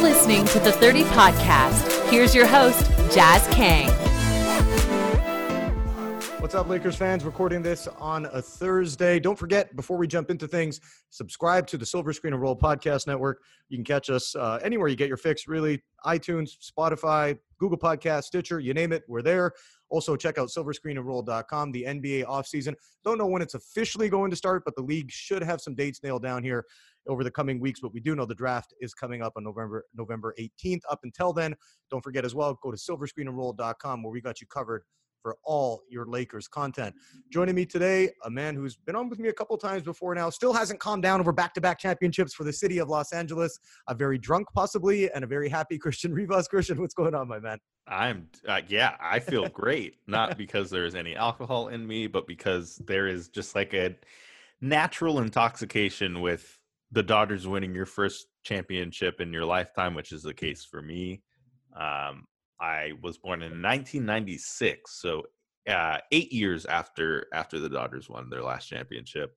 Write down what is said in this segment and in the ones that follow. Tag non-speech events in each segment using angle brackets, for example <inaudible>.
listening to the 30 Podcast. Here's your host, Jazz Kang. What's up, Lakers fans? Recording this on a Thursday. Don't forget, before we jump into things, subscribe to the Silver Screen and Roll Podcast Network. You can catch us uh, anywhere you get your fix, really iTunes, Spotify, Google Podcast, Stitcher, you name it, we're there. Also, check out silverscreenandroll.com, the NBA offseason. Don't know when it's officially going to start, but the league should have some dates nailed down here over the coming weeks. But we do know the draft is coming up on November November 18th. Up until then, don't forget as well, go to silverscreenandroll.com where we got you covered for all your Lakers content. Joining me today, a man who's been on with me a couple times before now, still hasn't calmed down over back-to-back championships for the city of Los Angeles. A very drunk, possibly, and a very happy <laughs> Christian Rivas. Christian, what's going on, my man? I'm uh, yeah, I feel great. Not because there's any alcohol in me, but because there is just like a natural intoxication with the Dodgers winning your first championship in your lifetime, which is the case for me. Um, I was born in 1996, so uh, eight years after after the Dodgers won their last championship.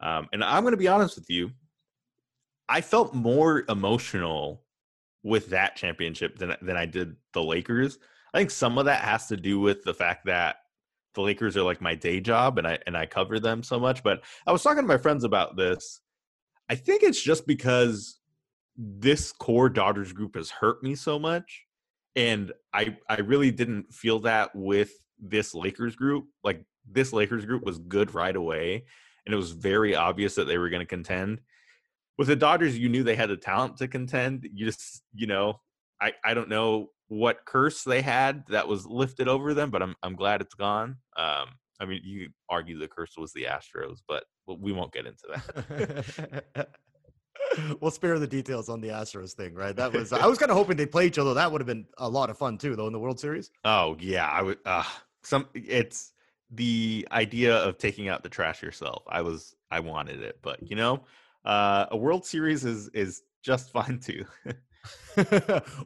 Um, and I'm going to be honest with you, I felt more emotional with that championship than than I did the Lakers. I think some of that has to do with the fact that the Lakers are like my day job and I and I cover them so much. But I was talking to my friends about this. I think it's just because this core Dodgers group has hurt me so much and I I really didn't feel that with this Lakers group. Like this Lakers group was good right away, and it was very obvious that they were going to contend. With the Dodgers, you knew they had the talent to contend. You just you know I I don't know what curse they had that was lifted over them, but I'm I'm glad it's gone. Um, I mean, you argue the curse was the Astros, but we won't get into that. <laughs> we'll spare the details on the Astros thing, right? That was I was <laughs> kind of hoping they'd play each other. That would have been a lot of fun too, though, in the World Series. Oh yeah, I would. Uh, some it's the idea of taking out the trash yourself. I was I wanted it, but you know, uh, a World Series is is just <laughs> fine too.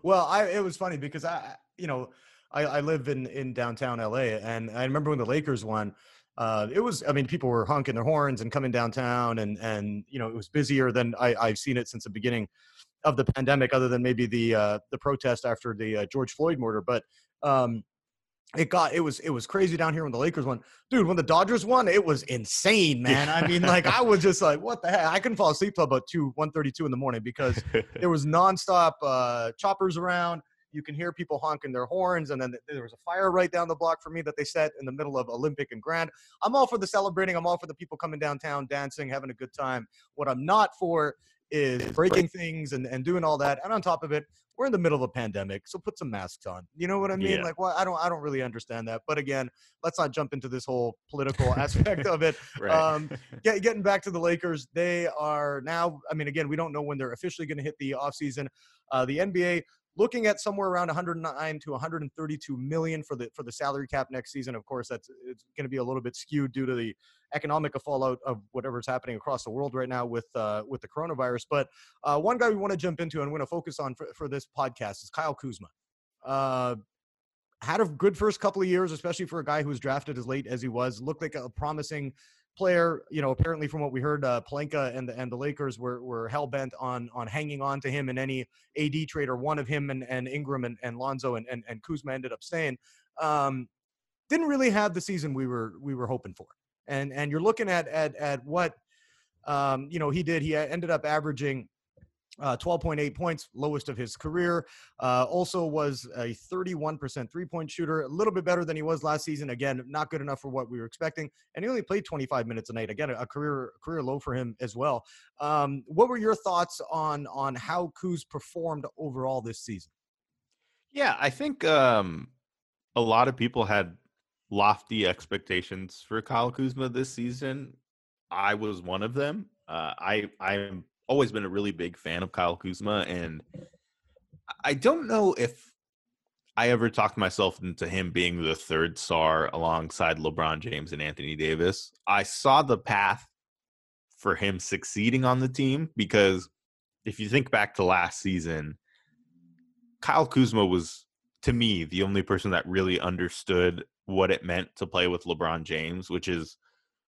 well, I it was funny because I you know I, I live in in downtown LA, and I remember when the Lakers won uh, it was i mean people were honking their horns and coming downtown and and you know it was busier than I, i've seen it since the beginning of the pandemic other than maybe the uh, the protest after the uh, george floyd murder but um, it got it was it was crazy down here when the lakers won. Dude when the dodgers won it was insane man. I mean like i was just like what the heck? I couldn't fall asleep till about 2 132 in the morning because there was nonstop uh choppers around you can hear people honking their horns, and then there was a fire right down the block for me that they set in the middle of Olympic and Grand. I'm all for the celebrating. I'm all for the people coming downtown, dancing, having a good time. What I'm not for is breaking things and, and doing all that. And on top of it, we're in the middle of a pandemic, so put some masks on. You know what I mean? Yeah. Like, well, I don't, I don't really understand that. But again, let's not jump into this whole political aspect of it. <laughs> right. Um, get, getting back to the Lakers, they are now. I mean, again, we don't know when they're officially going to hit the offseason. Uh, the NBA looking at somewhere around 109 to 132 million for the for the salary cap next season. Of course, that's it's going to be a little bit skewed due to the economic fallout of whatever's happening across the world right now with uh, with the coronavirus. But uh, one guy we want to jump into and want to focus on for, for this podcast is Kyle Kuzma. Uh, had a good first couple of years, especially for a guy who was drafted as late as he was. Looked like a promising player. You know, apparently from what we heard, uh, Pelinka and the and the Lakers were were hell bent on on hanging on to him in any AD trade or one of him and, and Ingram and, and Lonzo and, and and Kuzma ended up staying. Um, didn't really have the season we were we were hoping for. And and you're looking at at at what um, you know he did. He ended up averaging uh, 12.8 points, lowest of his career. Uh, also was a 31% three-point shooter, a little bit better than he was last season. Again, not good enough for what we were expecting, and he only played 25 minutes a night. Again, a career career low for him as well. Um, what were your thoughts on on how Kuz performed overall this season? Yeah, I think um, a lot of people had lofty expectations for Kyle Kuzma this season. I was one of them. Uh, I I'm always been a really big fan of Kyle Kuzma, and I don't know if I ever talked myself into him being the third star alongside LeBron James and Anthony Davis. I saw the path for him succeeding on the team because if you think back to last season, Kyle Kuzma was to me the only person that really understood what it meant to play with LeBron James, which is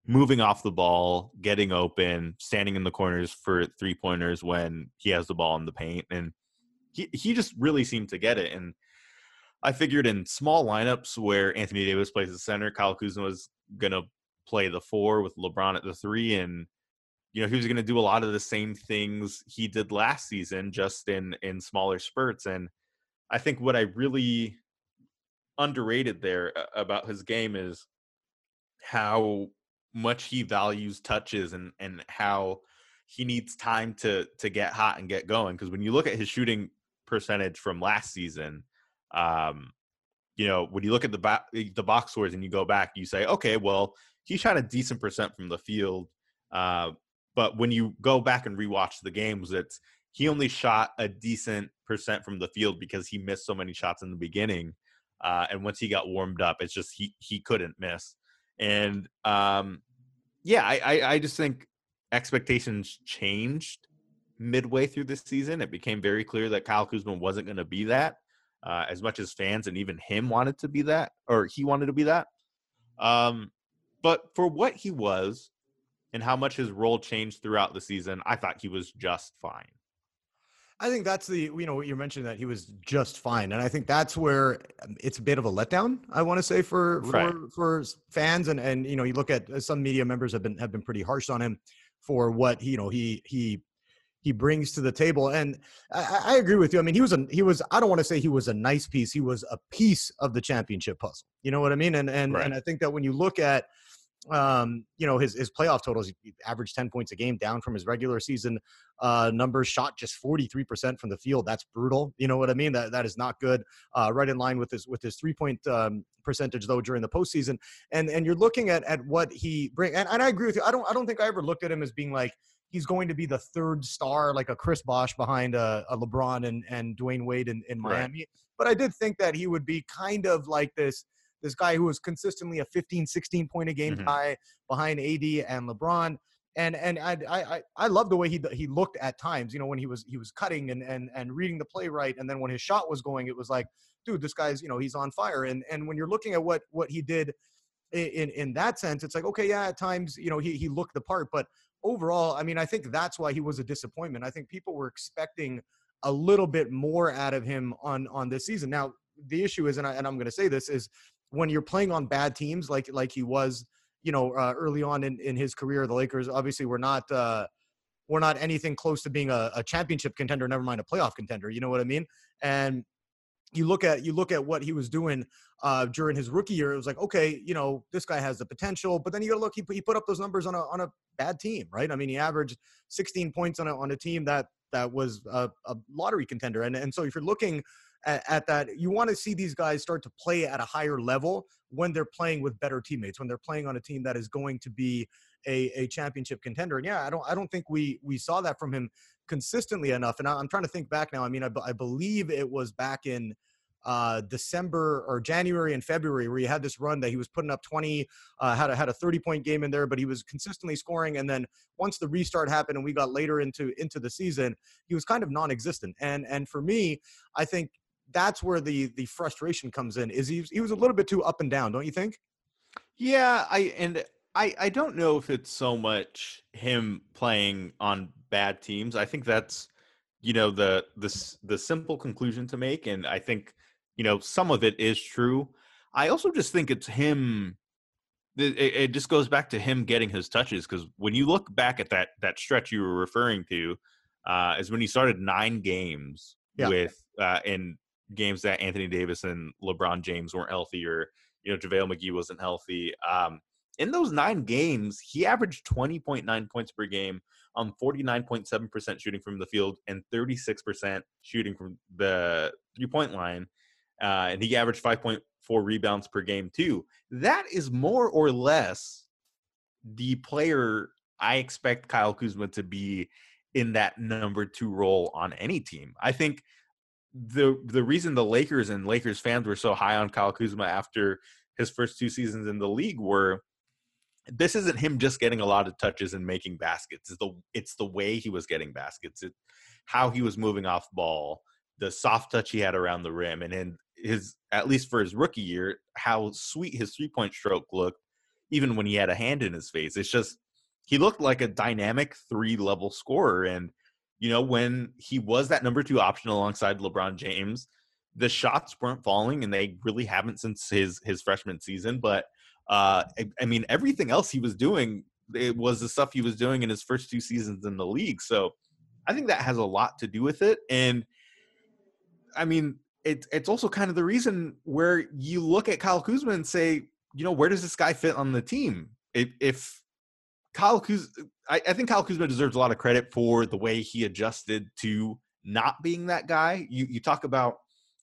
moving off the ball, getting open, standing in the corners for three pointers when he has the ball in the paint. And he he just really seemed to get it. And I figured in small lineups where Anthony Davis plays the center, Kyle Kuzma was gonna play the four with LeBron at the three, and you know he was gonna do a lot of the same things he did last season, just in in smaller spurts. And I think what I really underrated there about his game is how much he values touches and and how he needs time to to get hot and get going because when you look at his shooting percentage from last season um you know when you look at the back the box scores and you go back you say okay well he shot a decent percent from the field uh but when you go back and rewatch the games it's he only shot a decent percent from the field because he missed so many shots in the beginning uh and once he got warmed up it's just he he couldn't miss and um yeah i i, I just think expectations changed midway through this season. It became very clear that Kyle Kuzma wasn't going to be that, uh, as much as fans and even him wanted to be that, or he wanted to be that. Um, but for what he was and how much his role changed throughout the season, I thought he was just fine. I think that's the you know what you mentioned that he was just fine, and I think that's where um, it's a bit of a letdown. I want to say for for Right. for fans, and and you know you look at uh, some media members have been have been pretty harsh on him for what you know he he he brings to the table, and I, I I agree with you. I mean, he was a he was I don't want to say he was a nice piece. He was a piece of the championship puzzle. You know what I mean? And and Right. and I think that when you look at um you know his his playoff totals he averaged 10 points a game down from his regular season uh numbers shot just 43% from the field. That's brutal you know what i mean? That that is not good uh right in line with his with his three point um percentage though during the postseason. And and you're looking at at what he bring and, and i agree with you i don't i don't think i ever looked at him as being like he's going to be the third star like a chris bosh behind a, a lebron and and dwyane wade in, in Right. miami. But i did think that he would be kind of like this this guy who was consistently a 15 16 point a game Mhm. guy behind AD and LeBron. And and I I I- I love the way he he looked at times you know when he was he was cutting and and and reading the play right. And then when his shot was going it was like dude this guy's you know he's on fire. And and when you're looking at what what he did in in that sense it's like okay yeah at times you know he he looked the part. But overall I mean I think that's why he was a disappointment. I think people were expecting a little bit more out of him on on this season. Now the issue is and, I, and I'm going to say this is when you're playing on bad teams like like he was you know uh, early on in, in his career the lakers obviously were not uh we're not anything close to being a, a championship contender never mind a playoff contender you know what i mean? And you look at you look at what he was doing uh during his rookie year it was like okay you know this guy has the potential but then you gotta look he put, he put up those numbers on a on a bad team right? I mean he averaged 16 points on a on a team that that was a, a lottery contender and and so if you're looking at, at that you want to see these guys start to play at a higher level when they're playing with better teammates when they're playing on a team that is going to be a, a championship contender and yeah i don't i don't think we we saw that from him consistently enough and I, i'm trying to think back now i mean I, I believe it was back in uh, December or January and February, where he had this run that he was putting up 20, uh, had a had a 30 point game in there, but he was consistently scoring. And then once the restart happened and we got later into into the season, he was kind of non-existent. And and for me, I think that's where the the frustration comes in. Is he he was a little bit too up and down, don't you think? Yeah, I and I I don't know if it's so much him playing on bad teams. I think that's you know the the the simple conclusion to make and I think you know some of it is true. I also just think it's him it, it just goes back to him getting his touches because when you look back at that that stretch you were referring to uh is when he started 9 games Yeah. with uh in games that Anthony Davis and LeBron James weren't healthy or you know JaVale McGee wasn't healthy. Um, in those nine games, he averaged 20.9 points per game on 49.7% shooting from the field and 36% shooting from the three point line. Uh, and he averaged 5.4 rebounds per game, too. That is more or less the player I expect Kyle Kuzma to be in that number two role on any team. I think the the reason the Lakers and Lakers fans were so high on Kyle Kuzma after his first two seasons in the league were this isn't him just getting a lot of touches and making baskets. It's the it's the way he was getting baskets. It how he was moving off ball, the soft touch he had around the rim, and in his at least for his rookie year, how sweet his three point stroke looked, even when he had a hand in his face. It's just he looked like a dynamic three level scorer, and you know, when he was that number two option alongside LeBron James, the shots weren't falling, and they really haven't since his his freshman season. But uh, I, I mean, everything else he was doing, it was the stuff he was doing in his first two seasons in the league. So I think that has a lot to do with it. And I mean, it's it's also kind of the reason where you look at Kyle Kuzma and say, you know, where does this guy fit on the team? If, if Kyle Kuzma, I, I, think Kyle Kuzma deserves a lot of credit for the way he adjusted to not being that guy. You you talk about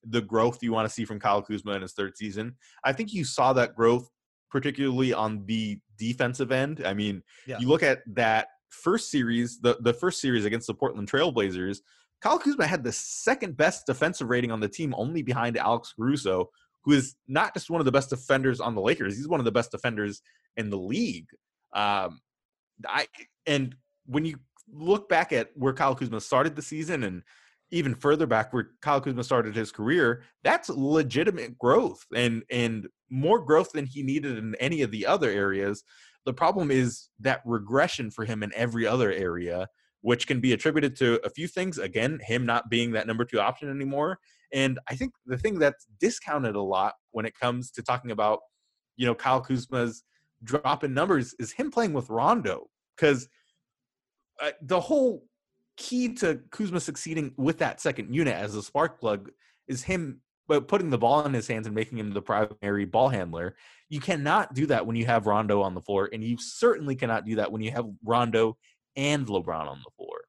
the growth you want to see from Kyle Kuzma in his third season. I think you saw that growth particularly on the defensive end. I mean, yeah. you look at that first series, the, the first series against the Portland Trailblazers, Kyle Kuzma had the second best defensive rating on the team, only behind Alex Caruso, who is not just one of the best defenders on the Lakers. He's one of the best defenders in the league. Um, I and when you look back at where Kyle Kuzma started the season and even further back where Kyle Kuzma started his career, that's legitimate growth and and more growth than he needed in any of the other areas. The problem is that regression for him in every other area, which can be attributed to a few things. Again, him not being that number two option anymore. And I think the thing that's discounted a lot when it comes to talking about, you know, Kyle Kuzma's drop in numbers is him playing with Rondo. Because uh, the whole key to Kuzma succeeding with that second unit as a spark plug is him but putting the ball in his hands and making him the primary ball handler. You cannot do that when you have Rondo on the floor, and you certainly cannot do that when you have Rondo and LeBron on the floor.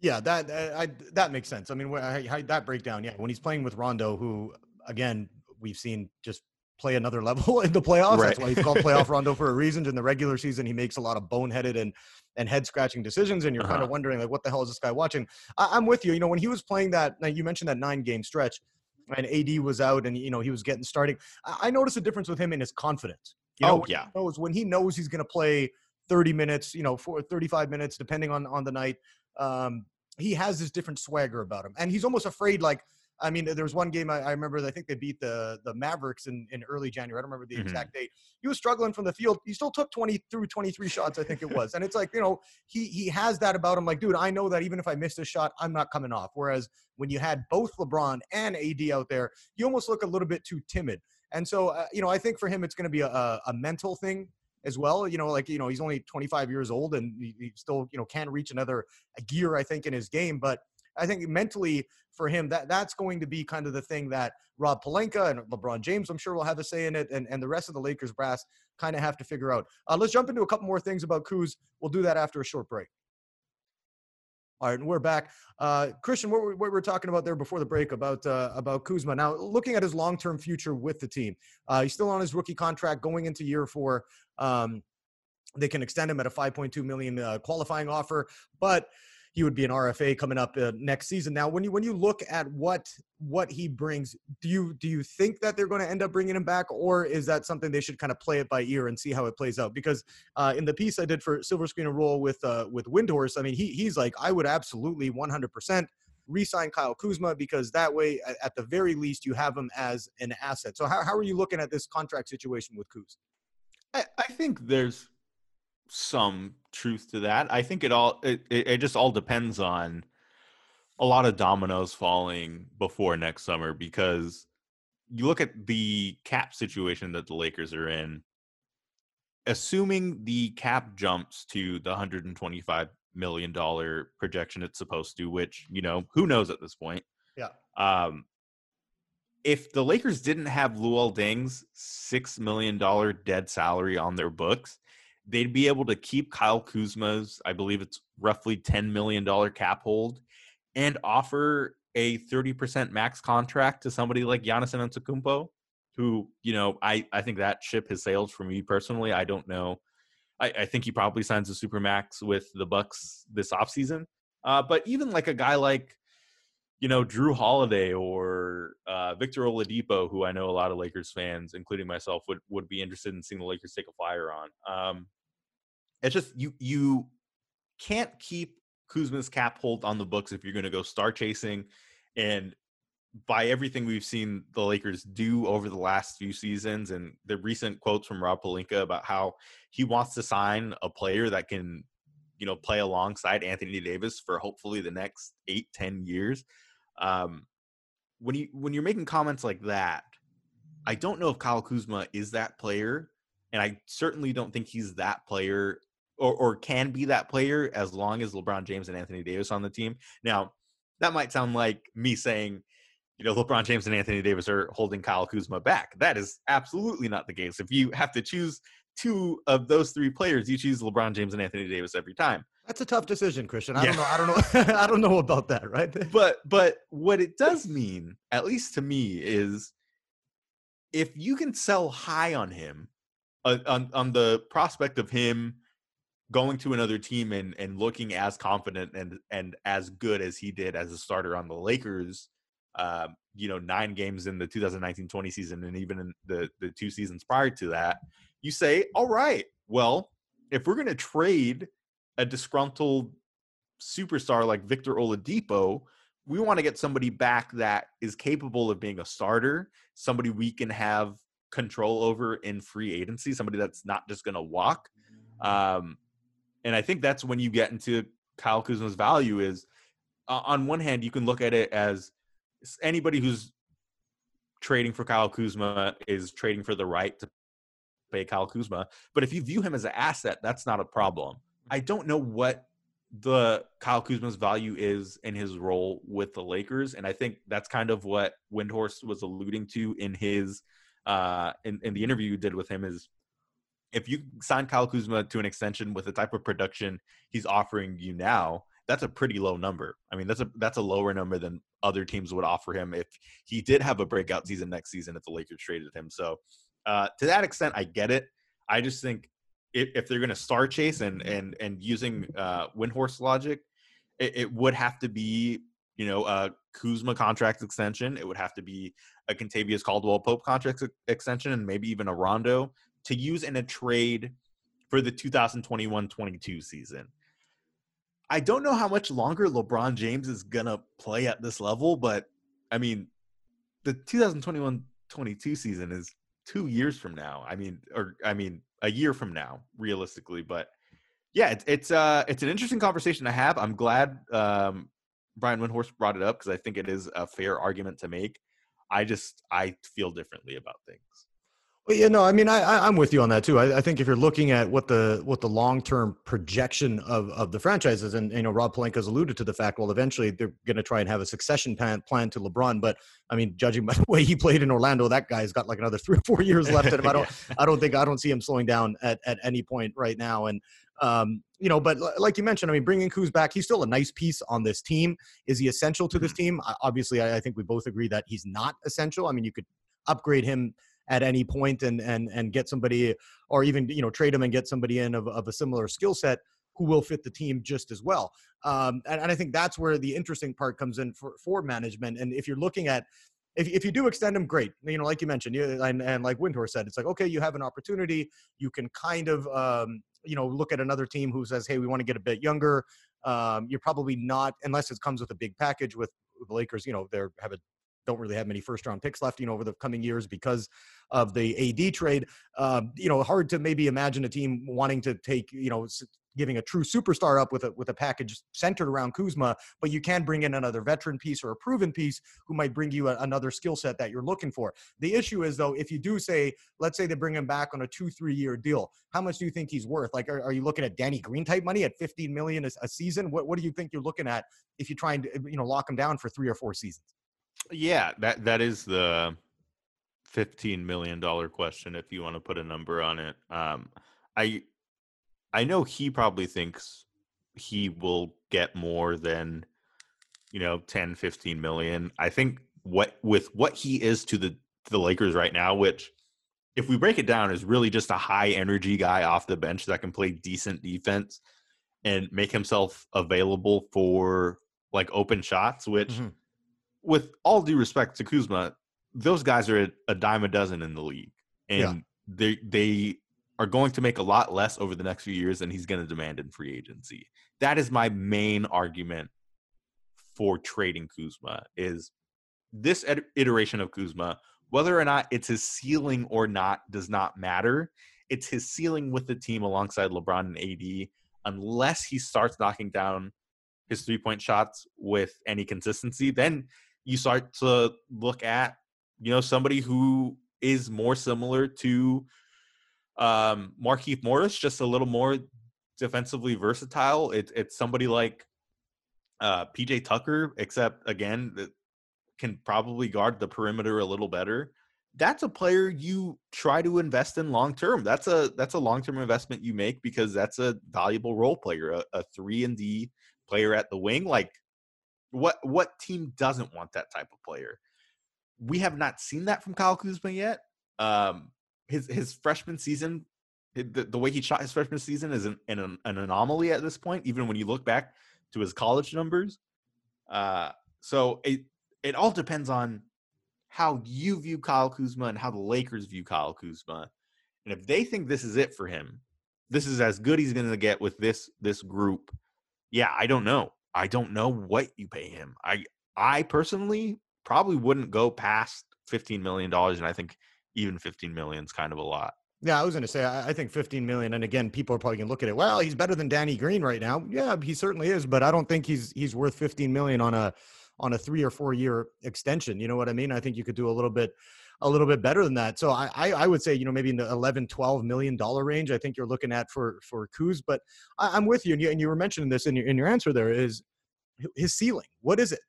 Yeah, that I, that makes sense. I mean, I, I, that breakdown, yeah, when he's playing with Rondo, who again we've seen just play another level <laughs> in the playoffs. Right. That's why he's called playoff <laughs> Rondo for a reason. In the regular season, he makes a lot of boneheaded and and head scratching decisions, and you're uh-huh. kind of wondering like, what the hell is this guy watching? I, am with you. You know, when he was playing that, you mentioned that nine game stretch, and AD was out, and you know he was getting starting. I, I noticed a difference with him in his confidence. You know, oh yeah, he knows when he knows he's going to play 30 minutes, you know, for 35 minutes, depending on on the night. Um, he has this different swagger about him, and he's almost afraid like I mean, there was one game I, I, remember. I think they beat the the Mavericks in, in early January. I don't remember the mm-hmm. exact date. He was struggling from the field. He still took twenty through twenty three shots. I think it was. And it's like you know he he has that about him. Like, dude, I know that even if I miss a shot, I'm not coming off. Whereas when you had both LeBron and AD out there, you almost look a little bit too timid. And so uh, you know, I think for him, it's going to be a, a mental thing as well. You know, like you know, he's only 25 years old and he, he still you know can reach another gear I think in his game, but I think mentally for him, that that's going to be kind of the thing that Rob Pelinka and LeBron James, I'm sure, will have a say in it, and, and the rest of the Lakers brass kind of have to figure out. Uh, let's jump into a couple more things about Kuz. We'll do that after a short break. All right, and we're back. Uh, Christian, what, what we were talking about there before the break about uh, about Kuzma. Now, looking at his long term future with the team, uh, he's still on his rookie contract going into year four. Um, they can extend him at a 5.2 million uh, qualifying offer, but he would be an RFA coming up uh, next season. Now, when you when you look at what what he brings, do you do you think that they're going to end up bringing him back, or is that something they should kind of play it by ear and see how it plays out? Because uh, in the piece I did for Silver Screen and Roll with uh, with Windhorst, I mean, he he's like, I would absolutely 100 percent re-sign Kyle Kuzma because that way, at the very least, you have him as an asset. So, how how are you looking at this contract situation with Kuz? I, I think there's some truth to that. I think it all it, it, just all depends on a lot of dominoes falling before next summer because you look at the cap situation that the Lakers are in. Assuming the cap jumps to the 125 million dollar projection it's supposed to, which you know who knows at this point. Yeah. Um, if the Lakers didn't have Luol Deng's six million dollar dead salary on their books, they'd be able to keep Kyle Kuzma's, I believe it's roughly $10 million cap hold, and offer a 30% max contract to somebody like Giannis Antetokounmpo, who, you know, I, I think that ship has sailed for me personally. I don't know. I, I think he probably signs a super max with the Bucks this offseason. Uh, but even like a guy like, you know, Jrue Holiday or uh, Victor Oladipo, who I know a lot of Lakers fans, including myself, would, would be interested in seeing the Lakers take a flyer on. Um, it's just you you can't keep Kuzma's cap hold on the books if you're going to go star chasing. And by everything we've seen the Lakers do over the last few seasons, and the recent quotes from Rob Pelinka about how he wants to sign a player that can you know, play alongside Anthony Davis for hopefully the next eight, ten years. Um, when you when you're making comments like that, I don't know if Kyle Kuzma is that player, and I certainly don't think he's that player or, or can be that player as long as LeBron James and Anthony Davis on the team. Now, that might sound like me saying, you know, LeBron James and Anthony Davis are holding Kyle Kuzma back. That is absolutely not the case. If you have to choose two of those three players, you choose LeBron James and Anthony Davis every time. That's a tough decision, Christian. I yeah. don't know. I don't know. <laughs> <laughs> I don't know about that, right? <laughs> but but what it does mean, at least to me, is if you can sell high on him, uh, on on the prospect of him going to another team and and looking as confident and and as good as he did as a starter on the Lakers, uh, you know, nine games in the 2019-20 season and even in the the two seasons prior to that, you say, all right, well, if we're going to trade a disgruntled superstar like Victor Oladipo, we want to get somebody back that is capable of being a starter, somebody we can have control over in free agency, somebody that's not just going to walk. Um, and I think that's when you get into Kyle Kuzma's value is uh, on one hand, you can look at it as anybody who's trading for Kyle Kuzma is trading for the right to pay Kyle Kuzma. But if you view him as an asset, that's not a problem. I don't know what the Kyle Kuzma's value is in his role with the Lakers, and I think that's kind of what Windhorst was alluding to in his uh in, in the interview you did with him is if you sign Kyle Kuzma to an extension with the type of production he's offering you now, that's a pretty low number. I mean, that's a that's a lower number than other teams would offer him if he did have a breakout season next season if the Lakers traded him. So uh, to that extent, I get it. I just think if, if they're going to star chase and and and using uh, Windhorst logic, it, it, would have to be you know a Kuzma contract extension. It would have to be a Kentavious Caldwell Pope contract extension, and maybe even a Rondo to use in a trade for the 2021-22 season. I don't know how much longer LeBron James is gonna play at this level, but I mean, the 2021-22 season is two years from now. I mean, or I mean, a year from now, realistically. But yeah, it's it's uh it's an interesting conversation to have. I'm glad um, Brian Windhorst brought it up because I think it is a fair argument to make. I just I feel differently about things. Well, yeah, no, I mean, I, I'm with you on that too. I, I think if you're looking at what the what the long term projection of of the franchises, and you know, Rob Pelinka's alluded to the fact, well, eventually they're going to try and have a succession plan plan to LeBron. But I mean, judging by <laughs> the way he played in Orlando, that guy's got like another <laughs> three or four years left in him. I don't, <laughs> I don't think I don't see him slowing down at at any point right now. And um, you know, but like you mentioned, I mean, bringing Kuz back, he's still a nice piece on this team. Is he essential to this mm-hmm. team? Obviously, I, I think we both agree that he's not essential. I mean, you could upgrade him at any point and and and get somebody or even you know trade them and get somebody in of, of a similar skill set who will fit the team just as well. Um, and, and I think that's where the interesting part comes in for, for management. And if you're looking at if, if you do extend them, great. You know, like you mentioned, you, and, and like Windhorst said, it's like, okay, you have an opportunity. You can kind of, um, you know, look at another team who says, hey, we want to get a bit younger. Um, you're probably not, unless it comes with a big package with the Lakers, you know, they have a don't really have many first round picks left, you know, over the coming years because of the AD trade. Um, you know, hard to maybe imagine a team wanting to take, you know, giving a true superstar up with a with a package centered around Kuzma, but you can bring in another veteran piece or a proven piece who might bring you a, another skill set that you're looking for. The issue is though, if you do say, let's say they bring him back on a two three year deal, how much do you think he's worth? Like, are, are you looking at Danny Green type money at 15 million a, a season? What what do you think you're looking at if you try and you know lock him down for three or four seasons? Yeah, that that is the fifteen million dollar question. If you want to put a number on it, um, I I know he probably thinks he will get more than you know 10 15 million i think what with what he is to the to the lakers right now which if we break it down is really just a high energy guy off the bench that can play decent defense and make himself available for like open shots which mm-hmm with all due respect to Kuzma, those guys are a, dime a dozen in the league, and yeah. they they are going to make a lot less over the next few years than he's going to demand in free agency. That is my main argument for trading Kuzma is this iteration of Kuzma, whether or not it's his ceiling or not does not matter. It's his ceiling with the team alongside LeBron and AD. unless he starts knocking down his three point shots with any consistency, then you start to look at you know somebody who is more similar to um Markieff Morris, just a little more defensively versatile. It's it's somebody like uh PJ Tucker, except again that can probably guard the perimeter a little better. That's a player you try to invest in long term. That's a that's a long term investment you make because that's a valuable role player, a, a three and D player at the wing. Like what what team doesn't want that type of player? We have not seen that from Kyle Kuzma yet. Um, his his freshman season, the, the way he shot his freshman season is an, an, an anomaly at this point. Even when you look back to his college numbers, uh, so it it all depends on how you view Kyle Kuzma and how the Lakers view Kyle Kuzma. And if they think this is it for him, this is as good he's going to get with this this group. Yeah, I don't know. I don't know what you pay him. I I personally probably wouldn't go past 15 million dollars and I think even 15 million is kind of a lot. Yeah, I was going to say I, I think 15 million, and again, people are probably going to look at it. Well, he's better than Danny Green right now. Yeah, he certainly is, but I don't think he's he's worth 15 million on a on a three or four year extension. You know what I mean? I think you could do a little bit a little bit better than that. So I, I, I would say, you know, maybe in the 11, 12 million dollar range, I think you're looking at for, for Kuz, but I, am with you. And, you. and you were mentioning this in your, in your answer there is his ceiling. What is it?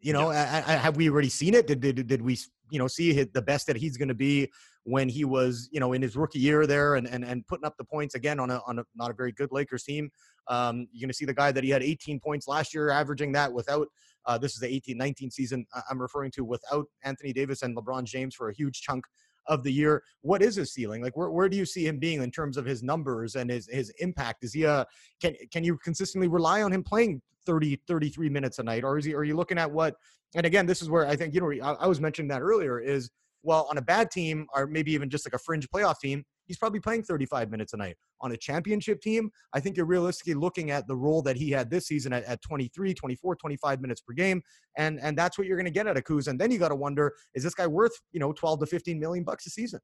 You know, I, I, have we already seen it? Did, did, did we, you know, see the best that he's going to be when he was, you know, in his rookie year there and, and, and putting up the points again on a, on a, not a very good Lakers team. Um, you're going to see the guy that he had 18 points last year, averaging that without, uh, this is the 18 19 season I'm referring to without Anthony Davis and LeBron James for a huge chunk of the year. What is his ceiling? Like where, where do you see him being in terms of his numbers and his his impact? Is he a can can you consistently rely on him playing 30 33 minutes a night or is he are you looking at what and again this is where I think you know I, I was mentioning that earlier is well on a bad team or maybe even just like a fringe playoff team he's probably playing 35 minutes a night. On a championship team, I think you're realistically looking at the role that he had this season at, at 23, 24, 25 minutes per game. And and that's what you're going to get at a Kuz. And then you got to wonder, is this guy worth, you know, 12 to 15 million bucks a season?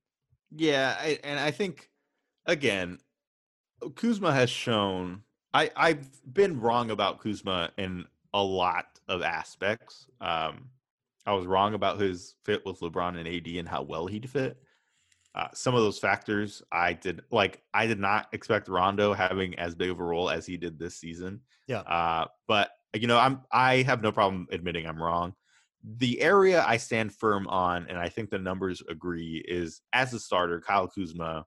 Yeah. I, and I think, again, Kuzma has shown, I, I've been wrong about Kuzma in a lot of aspects. Um, I was wrong about his fit with LeBron and AD and how well he'd fit. Uh, some of those factors I did like I did not expect Rondo having as big of a role as he did this season. Yeah. Uh, but you know, I'm I have no problem admitting I'm wrong. The area I stand firm on, and I think the numbers agree, is as a starter, Kyle Kuzma.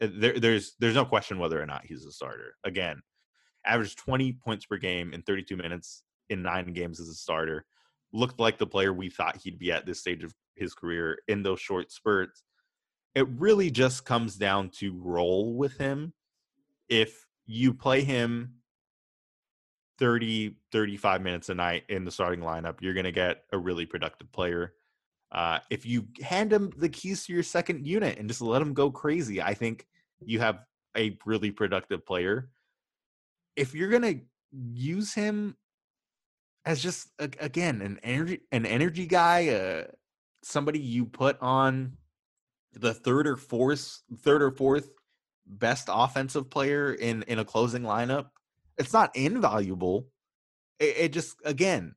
Uh, there, there's there's no question whether or not he's a starter. Again, averaged 20 points per game in 32 minutes in nine games as a starter. Looked like the player we thought he'd be at this stage of his career in those short spurts it really just comes down to role with him. If you play him 30, 35 minutes a night in the starting lineup, you're going to get a really productive player. Uh, if you hand him the keys to your second unit and just let him go crazy, I think you have a really productive player. If you're going to use him as just again an energy an energy guy, uh, somebody you put on the third or fourth third or fourth best offensive player in in a closing lineup it's not invaluable. It, it, just again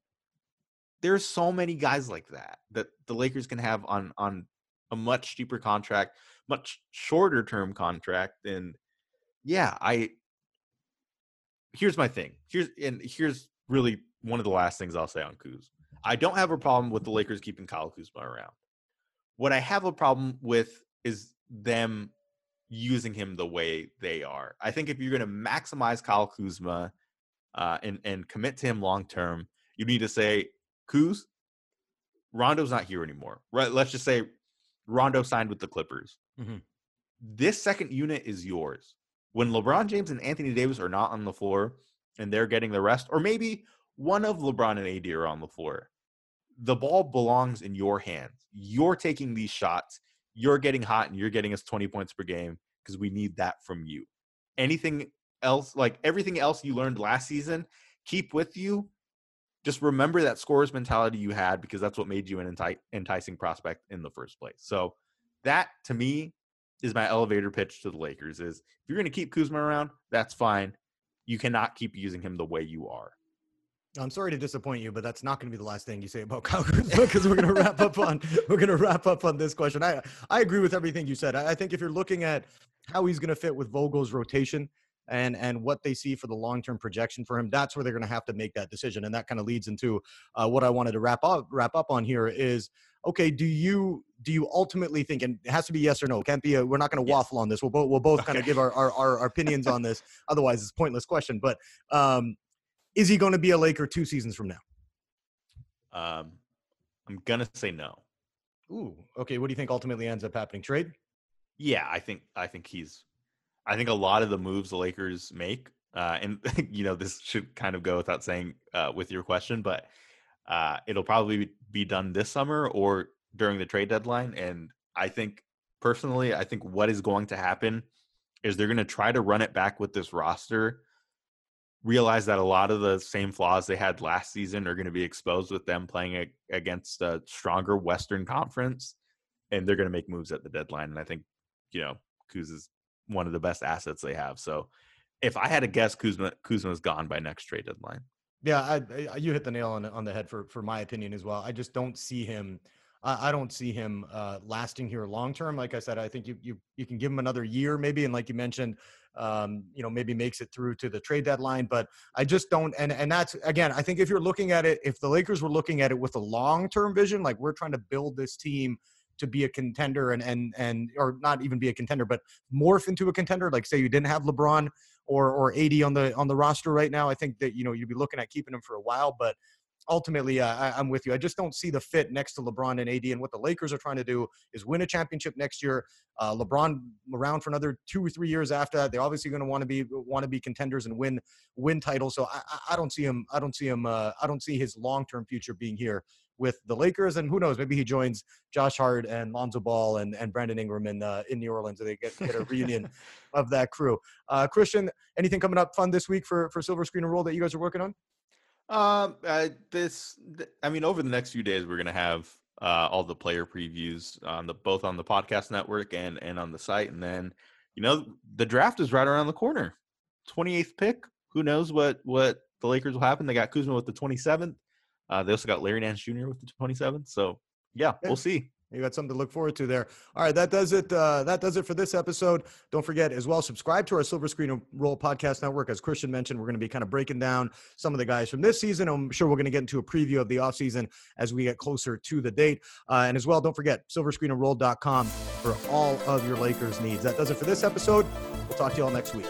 there's so many guys like that that the lakers can have on on a much cheaper contract much shorter term contract and yeah i here's my thing here's and here's really one of the last things i'll say on kuz. I don't have a problem with the lakers keeping kyle kuzma around what I have a problem with is them using him the way they are. I think if you're going to maximize Kyle Kuzma uh, and and commit to him long term, you need to say, Kuz, Rondo's not here anymore. Right? Let's just say Rondo signed with the Clippers. Mm-hmm. This second unit is yours. When LeBron James and Anthony Davis are not on the floor and they're getting the rest, or maybe one of LeBron and AD are on the floor, the ball belongs in your hands. You're taking these shots. You're getting hot and you're getting us 20 points per game because we need that from you. Anything else, like everything else you learned last season, keep with you. Just remember that scorer's mentality you had because that's what made you an enti- enticing prospect in the first place. So, that to me is my elevator pitch to the Lakers is if you're going to keep Kuzma around, that's fine. You cannot keep using him the way you are. I'm sorry to disappoint you, but that's not going to be the last thing you say about Kyle Kuzma because we're going to wrap up on <laughs> we're going to wrap up on this question. I I agree with everything you said. I, I think if you're looking at how he's going to fit with Vogel's rotation and and what they see for the long term projection for him, that's where they're going to have to make that decision. And that kind of leads into uh, what I wanted to wrap up wrap up on here is okay. Do you do you ultimately think, and it has to be yes or no? Can't be. A, we're not going to yes. waffle on this. We'll both we'll both okay. kind of give our, our, our opinions on this. <laughs> Otherwise, it's a pointless question. But um, is he going to be a Laker two seasons from now? Um, I'm gonna say no. Ooh, okay. What do you think ultimately ends up happening? Trade? Yeah, I think I think he's. I think a lot of the moves the Lakers make, uh, and <laughs> you know, this should kind of go without saying uh, with your question, but uh, it'll probably be done this summer or during the trade deadline. And I think personally, I think what is going to happen is they're going to try to run it back with this roster realize that a lot of the same flaws they had last season are going to be exposed with them playing against a stronger Western Conference, and they're going to make moves at the deadline. And I think, you know, Kuz is one of the best assets they have. So, if I had to guess, Kuzma Kuzma's gone by next trade deadline. Yeah, I, I, you hit the nail on on the head for for my opinion as well. I just don't see him. I, I don't see him uh, lasting here long term. Like I said, I think you you you can give him another year maybe, and like you mentioned, um, you know, maybe makes it through to the trade deadline. But I just don't. And and that's again, I think if you're looking at it, if the Lakers were looking at it with a long term vision, like we're trying to build this team to be a contender and and and or not even be a contender, but morph into a contender. Like say you didn't have LeBron or or AD on the on the roster right now. I think that you know you'd be looking at keeping him for a while, but ultimately, uh, I, am with you. I just don't see the fit next to LeBron and AD. And what the Lakers are trying to do is win a championship next year. Uh, LeBron around for another two or three years after that. They're obviously going to want to be want to be contenders and win win titles. So I, I don't see him. I don't see him. Uh, I don't see his long term future being here with the Lakers. And who knows? Maybe he joins Josh Hart and Lonzo Ball and, and Brandon Ingram in uh, in New Orleans. And they get, get a reunion <laughs> of that crew. Uh, Christian, anything coming up fun this week for for Silver Screen and Roll that you guys are working on? Um, uh, this, th- I mean, over the next few days, we're gonna have uh, all the player previews on the both on the podcast network and and on the site, and then you know the draft is right around the corner. Twenty eighth pick. Who knows what what the Lakers will happen? They got Kuzma with the twenty seventh. Uh, they also got Larry Nance Jr. with the twenty seventh. So yeah, yeah, we'll see. You got something to look forward to there. All right, that does it. Uh, that does it for this episode. Don't forget as well, subscribe to our Silver Screen and Roll podcast network. As Christian mentioned, we're going to be kind of breaking down some of the guys from this season. I'm sure we're going to get into a preview of the offseason as we get closer to the date. Uh, and as well, don't forget silverscreenandroll.com for all of your Lakers needs. That does it for this episode. We'll talk to you all next week.